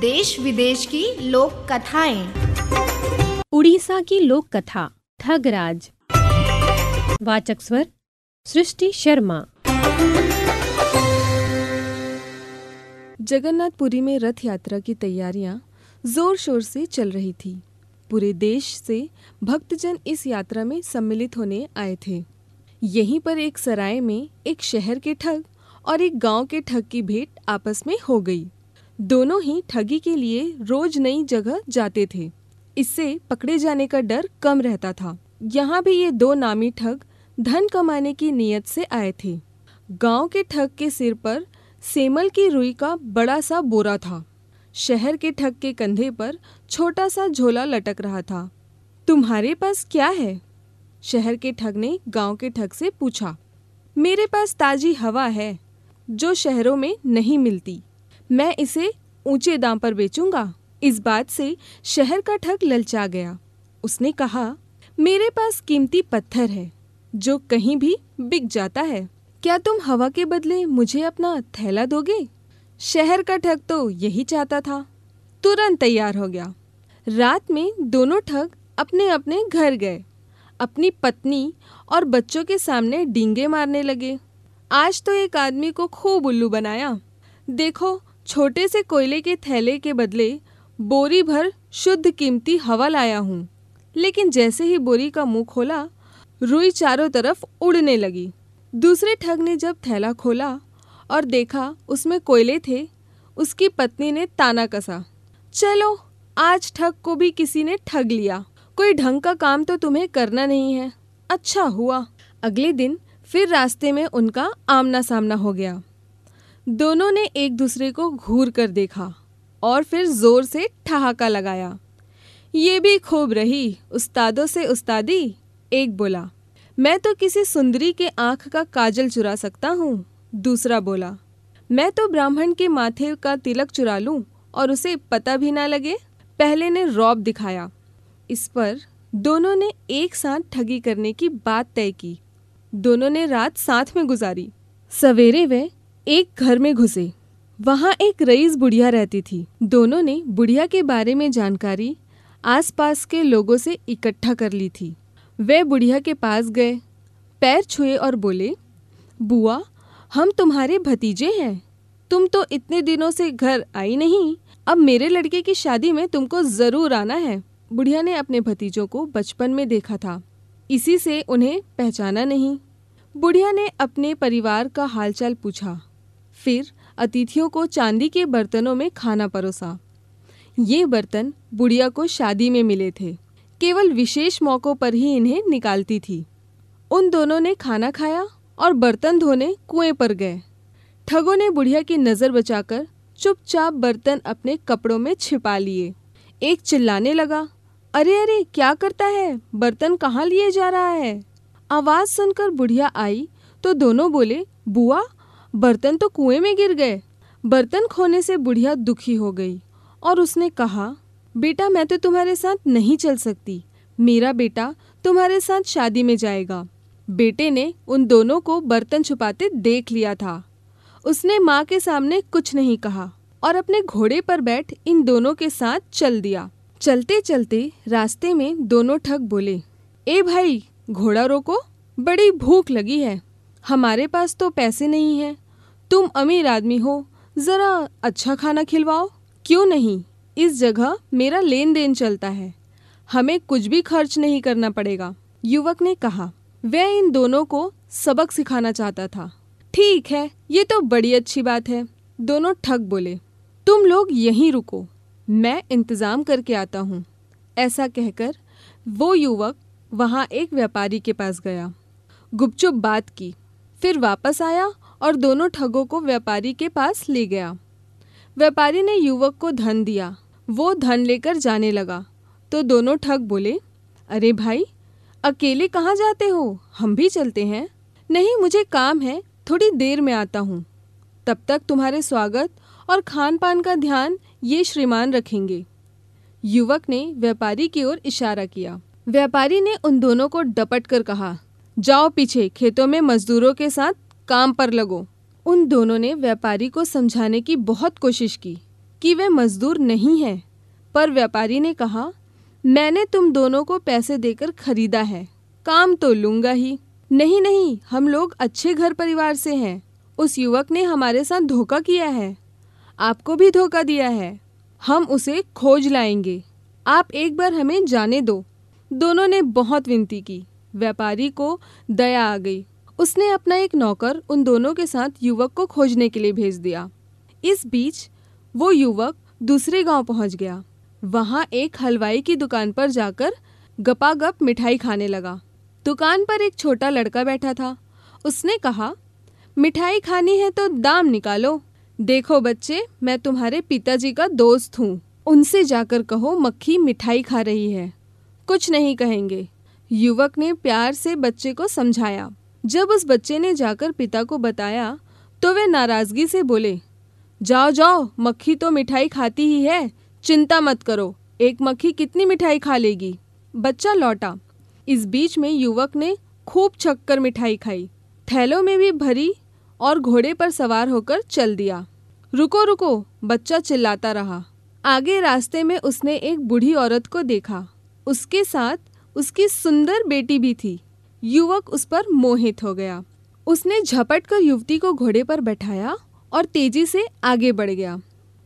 देश विदेश की लोक कथाएँ। उड़ीसा की लोक कथा ठगराज। वाचक स्वर सृष्टि शर्मा। जगन्नाथपुरी में रथ यात्रा की तैयारियाँ ज़ोर शोर से चल रही थी। पूरे देश से भक्तजन इस यात्रा में सम्मिलित होने आए थे। यहीं पर एक सराय में एक शहर के ठग और एक गाँव के ठग की भेंट आपस में हो गई। दोनों ही ठगी के लिए रोज नई जगह जाते थे। इससे पकड़े जाने का डर कम रहता था। यहाँ भी ये दो नामी ठग धन कमाने की नीयत से आए थे। गाँव के ठग के सिर पर सेमल की रुई का बड़ा सा बोरा था। शहर के ठग के कंधे पर छोटा सा झोला लटक रहा था। तुम्हारे पास क्या है? शहर के ठग ने गाँव के ठग से पूछा। मेरे पास ताजी हवा है, जो शहरों में नहीं मिलती। मैं इसे ऊँचे दाम पर बेचूँगा। इस बात से शहर का ठग ललचा गया। उसने कहा, मेरे पास कीमती पत्थर है, जो कहीं भी बिक जाता है। क्या तुम हवा के बदले मुझे अपना थैला दोगे? शहर का ठग तो यही चाहता था। तुरंत तैयार हो गया। रात में दोनों ठग अपने अपने घर गए। अपनी पत्नी और बच्चों के सामने डींगे मारने लगे। आज तो एक आदमी को खूब उल्लू बनाया। देखो छोटे से कोयले के थैले के बदले बोरी भर शुद्ध कीमती हवा लाया हूँ। लेकिन जैसे ही बोरी का मुँह खोला, रुई चारों तरफ़ उड़ने लगी। दूसरे ठग ने जब थैला खोला और देखा उसमें कोयले थे, उसकी पत्नी ने ताना कसा। चलो, आज ठग को भी किसी ने ठग लिया। कोई ढंग का काम तो तुम्हें करना नहीं है। अच्छा हुआ। अगले दिन फिर रास्ते में उनका आमना सामना हो गया। दोनों ने एक दूसरे को घूर कर देखा और फिर ज़ोर से ठहाका लगाया। ये भी खूब रही, उस्तादों से उस्तादी, एक बोला। मैं तो किसी सुंदरी के आँख का काजल चुरा सकता हूँ, दूसरा बोला। मैं तो ब्राह्मण के माथे का तिलक चुरा लूँ और उसे पता भी ना लगे? पहले ने रौब दिखाया। इस पर दोनों ने एक साथ ठगी करने की बात तय की। दोनों ने रात साथ में गुजारी। सवेरे वे एक घर में घुसे। वहाँ एक रईस बुढ़िया रहती थी। दोनों ने बुढ़िया के बारे में जानकारी आसपास के लोगों से इकट्ठा कर ली थी। वे बुढ़िया के पास गए, पैर छुए और बोले, बुआ, हम तुम्हारे भतीजे हैं। तुम तो इतने दिनों से घर आई नहीं। अब मेरे लड़के की शादी में तुमको ज़रूर आना है। बुढ़िया ने अपने भतीजों को बचपन में देखा था। इसी से उन्हें पहचाना नहीं। बुढ़िया ने अपने परिवार का हालचाल पूछा। फिर अतिथियों को चांदी के बर्तनों में खाना परोसा। ये बर्तन बुढ़िया को शादी में मिले थे। केवल विशेष मौक़ों पर ही इन्हें निकालती थी। उन दोनों ने खाना खाया और बर्तन धोने कुएँ पर गए। ठगों ने बुढ़िया की नज़र बचाकर चुपचाप बर्तन अपने कपड़ों में छिपा लिए। एक चिल्लाने लगा, अरे अरे, क्या करता है? बर्तन कहाँ लिए जा रहा है? आवाज़ सुनकर बुढ़िया आई तो दोनों बोले, बुआ बर्तन तो कुएँ में गिर गए। बर्तन खोने से बुढ़िया दुखी हो गई और उसने कहा, बेटा, मैं तो तुम्हारे साथ नहीं चल सकती। मेरा बेटा तुम्हारे साथ शादी में जाएगा। बेटे ने उन दोनों को बर्तन छुपाते देख लिया था। उसने माँ के सामने कुछ नहीं कहा और अपने घोड़े पर बैठ इन दोनों के साथ चल दिया। चलते चलते रास्ते में दोनों ठग बोले, ए भाई, घोड़ा रोको, बड़ी भूख लगी है। हमारे पास तो पैसे नहीं हैं। तुम अमीर आदमी हो, ज़रा अच्छा खाना खिलवाओ। क्यों नहीं? इस जगह मेरा लेन देन चलता है। हमें कुछ भी खर्च नहीं करना पड़ेगा। युवक ने कहा, वह इन दोनों को सबक सिखाना चाहता था। ठीक है, ये तो बड़ी अच्छी बात है, दोनों ठग बोले। तुम लोग यहीं रुको, मैं इंतज़ाम करके आता हूँ। ऐसा कहकर वो युवक वहाँ एक व्यापारी के पास गया। गुपचुप बात की। फिर वापस आया और दोनों ठगों को व्यापारी के पास ले गया। व्यापारी ने युवक को धन दिया, वो धन लेकर जाने लगा। तो दोनों ठग बोले, अरे भाई, अकेले कहाँ जाते हो? हम भी चलते हैं। नहीं, मुझे काम है, थोड़ी देर में आता हूँ। तब तक तुम्हारे स्वागत और खान पान का ध्यान ये श्रीमान रखेंगे। युवक ने व्यापारी की ओर इशारा किया। व्यापारी ने उन दोनों को डपट कर कहा जाओ पीछे, खेतों में मजदूरों के साथ काम पर लगो। उन दोनों ने व्यापारी को समझाने की बहुत कोशिश की कि वे मजदूर नहीं हैं, पर व्यापारी ने कहा, मैंने तुम दोनों को पैसे देकर खरीदा है, काम तो लूँगा ही। नहीं नहीं, हम लोग अच्छे घर परिवार से हैं। उस युवक ने हमारे साथ धोखा किया है। आपको भी धोखा दिया है। हम उसे खोज लाएँगे। आप एक बार हमें जाने दो। दोनों ने बहुत विनती की। व्यापारी को दया आ गई। उसने अपना एक नौकर उन दोनों के साथ युवक को खोजने के लिए भेज दिया। इस बीच वो युवक दूसरे गाँव पहुँच गया। वहाँ एक हलवाई की दुकान पर जाकर गपागप मिठाई खाने लगा। दुकान पर एक छोटा लड़का बैठा था। उसने कहा, मिठाई खानी है तो दाम निकालो। देखो बच्चे, मैं तुम्हारे पिताजी का दोस्त हूँ। उनसे जाकर कहो, मक्खी मिठाई खा रही है। कुछ नहीं कहेंगे। युवक ने प्यार से बच्चे को समझाया। जब उस बच्चे ने जाकर पिता को बताया तो वे नाराज़गी से बोले, जाओ जाओ, मक्खी तो मिठाई खाती ही है, चिंता मत करो, एक मक्खी कितनी मिठाई खा लेगी? बच्चा लौटा। इस बीच में युवक ने खूब छक्कर मिठाई खाई। थैलों में भी भरी और घोड़े पर सवार होकर चल दिया। रुको रुको, बच्चा चिल्लाता रहा। आगे रास्ते में उसने एक बूढ़ी औरत को देखा। उसके साथ उसकी सुंदर बेटी भी थी। युवक उस पर मोहित हो गया। उसने झपट कर युवती को घोड़े पर बैठाया और तेज़ी से आगे बढ़ गया।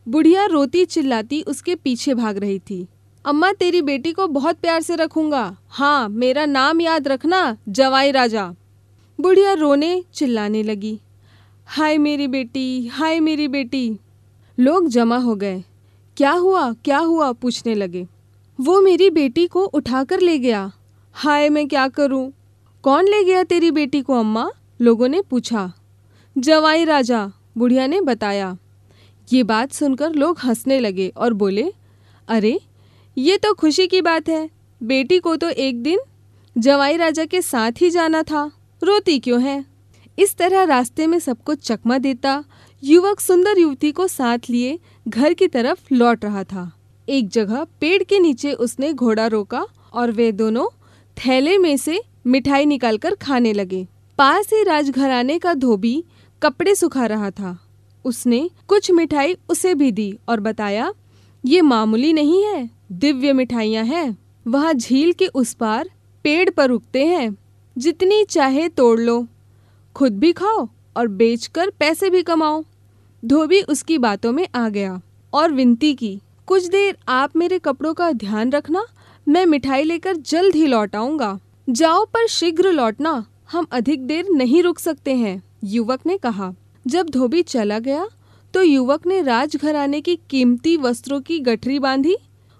बुढ़िया रोती चिल्लाती उसके पीछे भाग रही थी। अम्मा, तेरी बेटी को बहुत प्यार से रखूँगा। हाँ मेरा नाम याद रखना, जवाई राजा। बुढ़िया रोने चिल्लाने लगी। हाय मेरी बेटी, हाय मेरी बेटी। लोग जमा हो गए। क्या हुआ क्या हुआ, पूछने लगे। वो मेरी बेटी को उठाकर ले गया। हाय, मैं क्या करूँ? कौन ले गया तेरी बेटी को, अम्मा? लोगों ने पूछा। जवाई राजा, बुढ़िया ने बताया। ये बात सुनकर लोग हंसने लगे और बोले, अरे, ये तो खुशी की बात है। बेटी को तो एक दिन जवाई राजा के साथ ही जाना था। रोती क्यों है? इस तरह रास्ते में सबको चकमा देता, युवक सुंदर युवती को साथ लिए घर की तरफ़ लौट रहा था। एक जगह पेड़ के नीचे उसने घोड़ा रोका और वे दोनों थैले में से मिठाई निकालकर खाने लगे। पास ही राजघराने का धोबी कपड़े सुखा रहा था। उसने कुछ मिठाई उसे भी दी और बताया, ये मामूली नहीं है, दिव्य मिठाइयाँ हैं। वहाँ झील के उस पार पेड़ पर उगते हैं। जितनी चाहे तोड़ लो। खुद भी खाओ और बेचकर पैसे भी कमाओ। धोबी उसकी बातों में आ गया और विनती की कुछ देर आप मेरे कपड़ों का ध्यान रखना, मैं मिठाई लेकर जल्द ही लौट आऊँगा। जाओ पर शीघ्र लौटना, हम अधिक देर नहीं रुक सकते हैं, युवक ने कहा। जब धोबी चला गया तो युवक ने राजघराने की कीमती वस्त्रों की गठरी बांधी,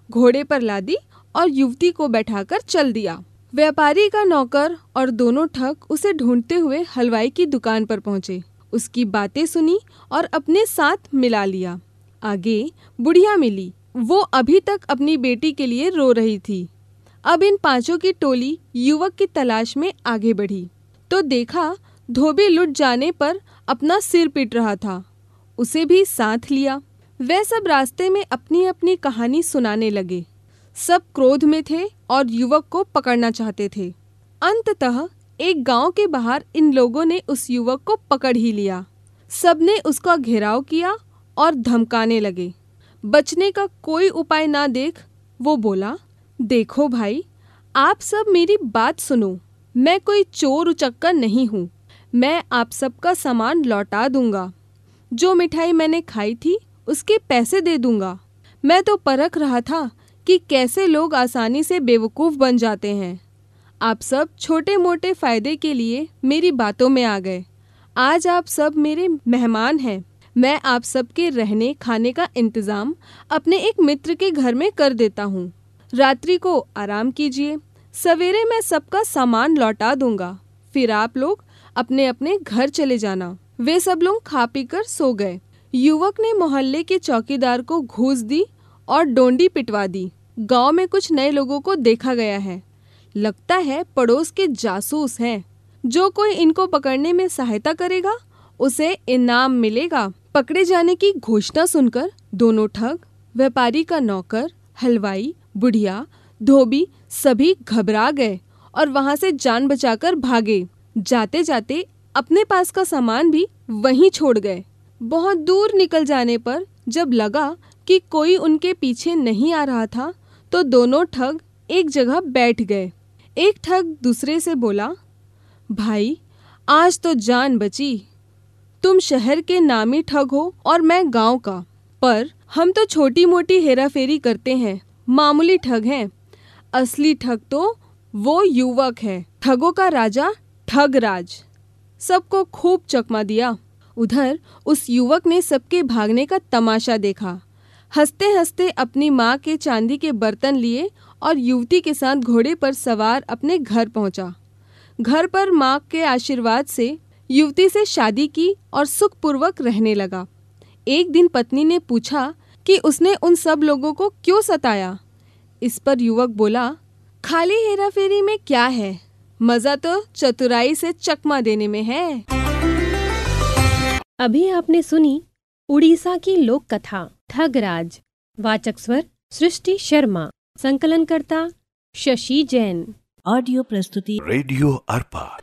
घोड़े पर लादी और युवती को बैठाकर चल दिया। व्यापारी का नौकर और दोनों ठग उसे ढूंढते हुए हलवाई की दुकान पर पहुँचे। उसकी बातें सुनी और अपने साथ मिला लिया। आगे बुढ़िया मिली। वो अभी तक अपनी बेटी के लिए रो रही थी। अब इन पाँचों की टोली युवक की तलाश में आगे बढ़ी। तो देखा, धोबी लुट जाने पर अपना सिर पीट रहा था। उसे भी साथ लिया। वे सब रास्ते में अपनी अपनी कहानी सुनाने लगे। सब क्रोध में थे और युवक को पकड़ना चाहते थे। अंततः एक गाँव के बाहर इन लोगों ने उस युवक को पकड़ ही लिया। सबने उसका घेराव किया और धमकाने लगे। बचने का कोई उपाय ना देख वो बोला, देखो भाई, आप सब मेरी बात सुनो। मैं कोई चोर उचक्का नहीं हूँ। मैं आप सबका सामान लौटा दूँगा। जो मिठाई मैंने खाई थी, उसके पैसे दे दूँगा। मैं तो परख रहा था कि कैसे लोग आसानी से बेवकूफ़ बन जाते हैं। आप सब छोटे मोटे फ़ायदे के लिए मेरी बातों में आ गए। आज आप सब मेरे मेहमान हैं। मैं आप सबके रहने, खाने का इंतज़ाम अपने एक मित्र के घर में कर देता हूँ। रात्रि को आराम कीजिए। सवेरे मैं सबका सामान लौटा दूँगा। फिर आप लोग अपने अपने घर चले जाना। वे सब लोग खा पी कर सो गए। युवक ने मोहल्ले के चौकीदार को घूस दी और डोंडी पिटवा दी। गाँव में कुछ नए लोगों को देखा गया है। लगता है पड़ोस के जासूस हैं। जो कोई इनको पकड़ने में सहायता करेगा, उसे इनाम मिलेगा। पकड़े जाने की घोषणा सुनकर दोनों ठग, व्यापारी का नौकर, हलवाई, बुढ़िया, धोबी सभी घबरा गए और वहाँ से जान बचाकर भागे। जाते जाते अपने पास का सामान भी वहीं छोड़ गए। बहुत दूर निकल जाने पर जब लगा कि कोई उनके पीछे नहीं आ रहा था तो दोनों ठग एक जगह बैठ गए। एक ठग दूसरे से बोला, भाई, आज तो जान बची। तुम शहर के नामी ठग हो और मैं गाँव का। पर हम तो छोटी मोटी हेराफेरी करते हैं, मामूली ठग हैं। असली ठग तो वो युवक है। ठगों का राजा ठगराज। सबको खूब चकमा दिया। उधर उस युवक ने सबके भागने का तमाशा देखा। हँसते हँसते अपनी माँ के चांदी के बर्तन लिए और युवती के साथ घोड़े पर सवार अपने घर पहुँचा। घर पर माँ के आशीर्वाद से युवती से शादी की और सुखपूर्वक रहने लगा। एक दिन पत्नी ने पूछा कि उसने उन सब लोगों को क्यों सताया? इस पर युवक बोला खाली हेरा फेरी में क्या है? मज़ा तो चतुराई से चकमा देने में है। अभी आपने सुनी उड़ीसा की लोक कथा ठगराज वाचक स्वर सृष्टि शर्मा। संकलन करता शशि जैन। ऑडियो प्रस्तुति। रेडियो अर्पा।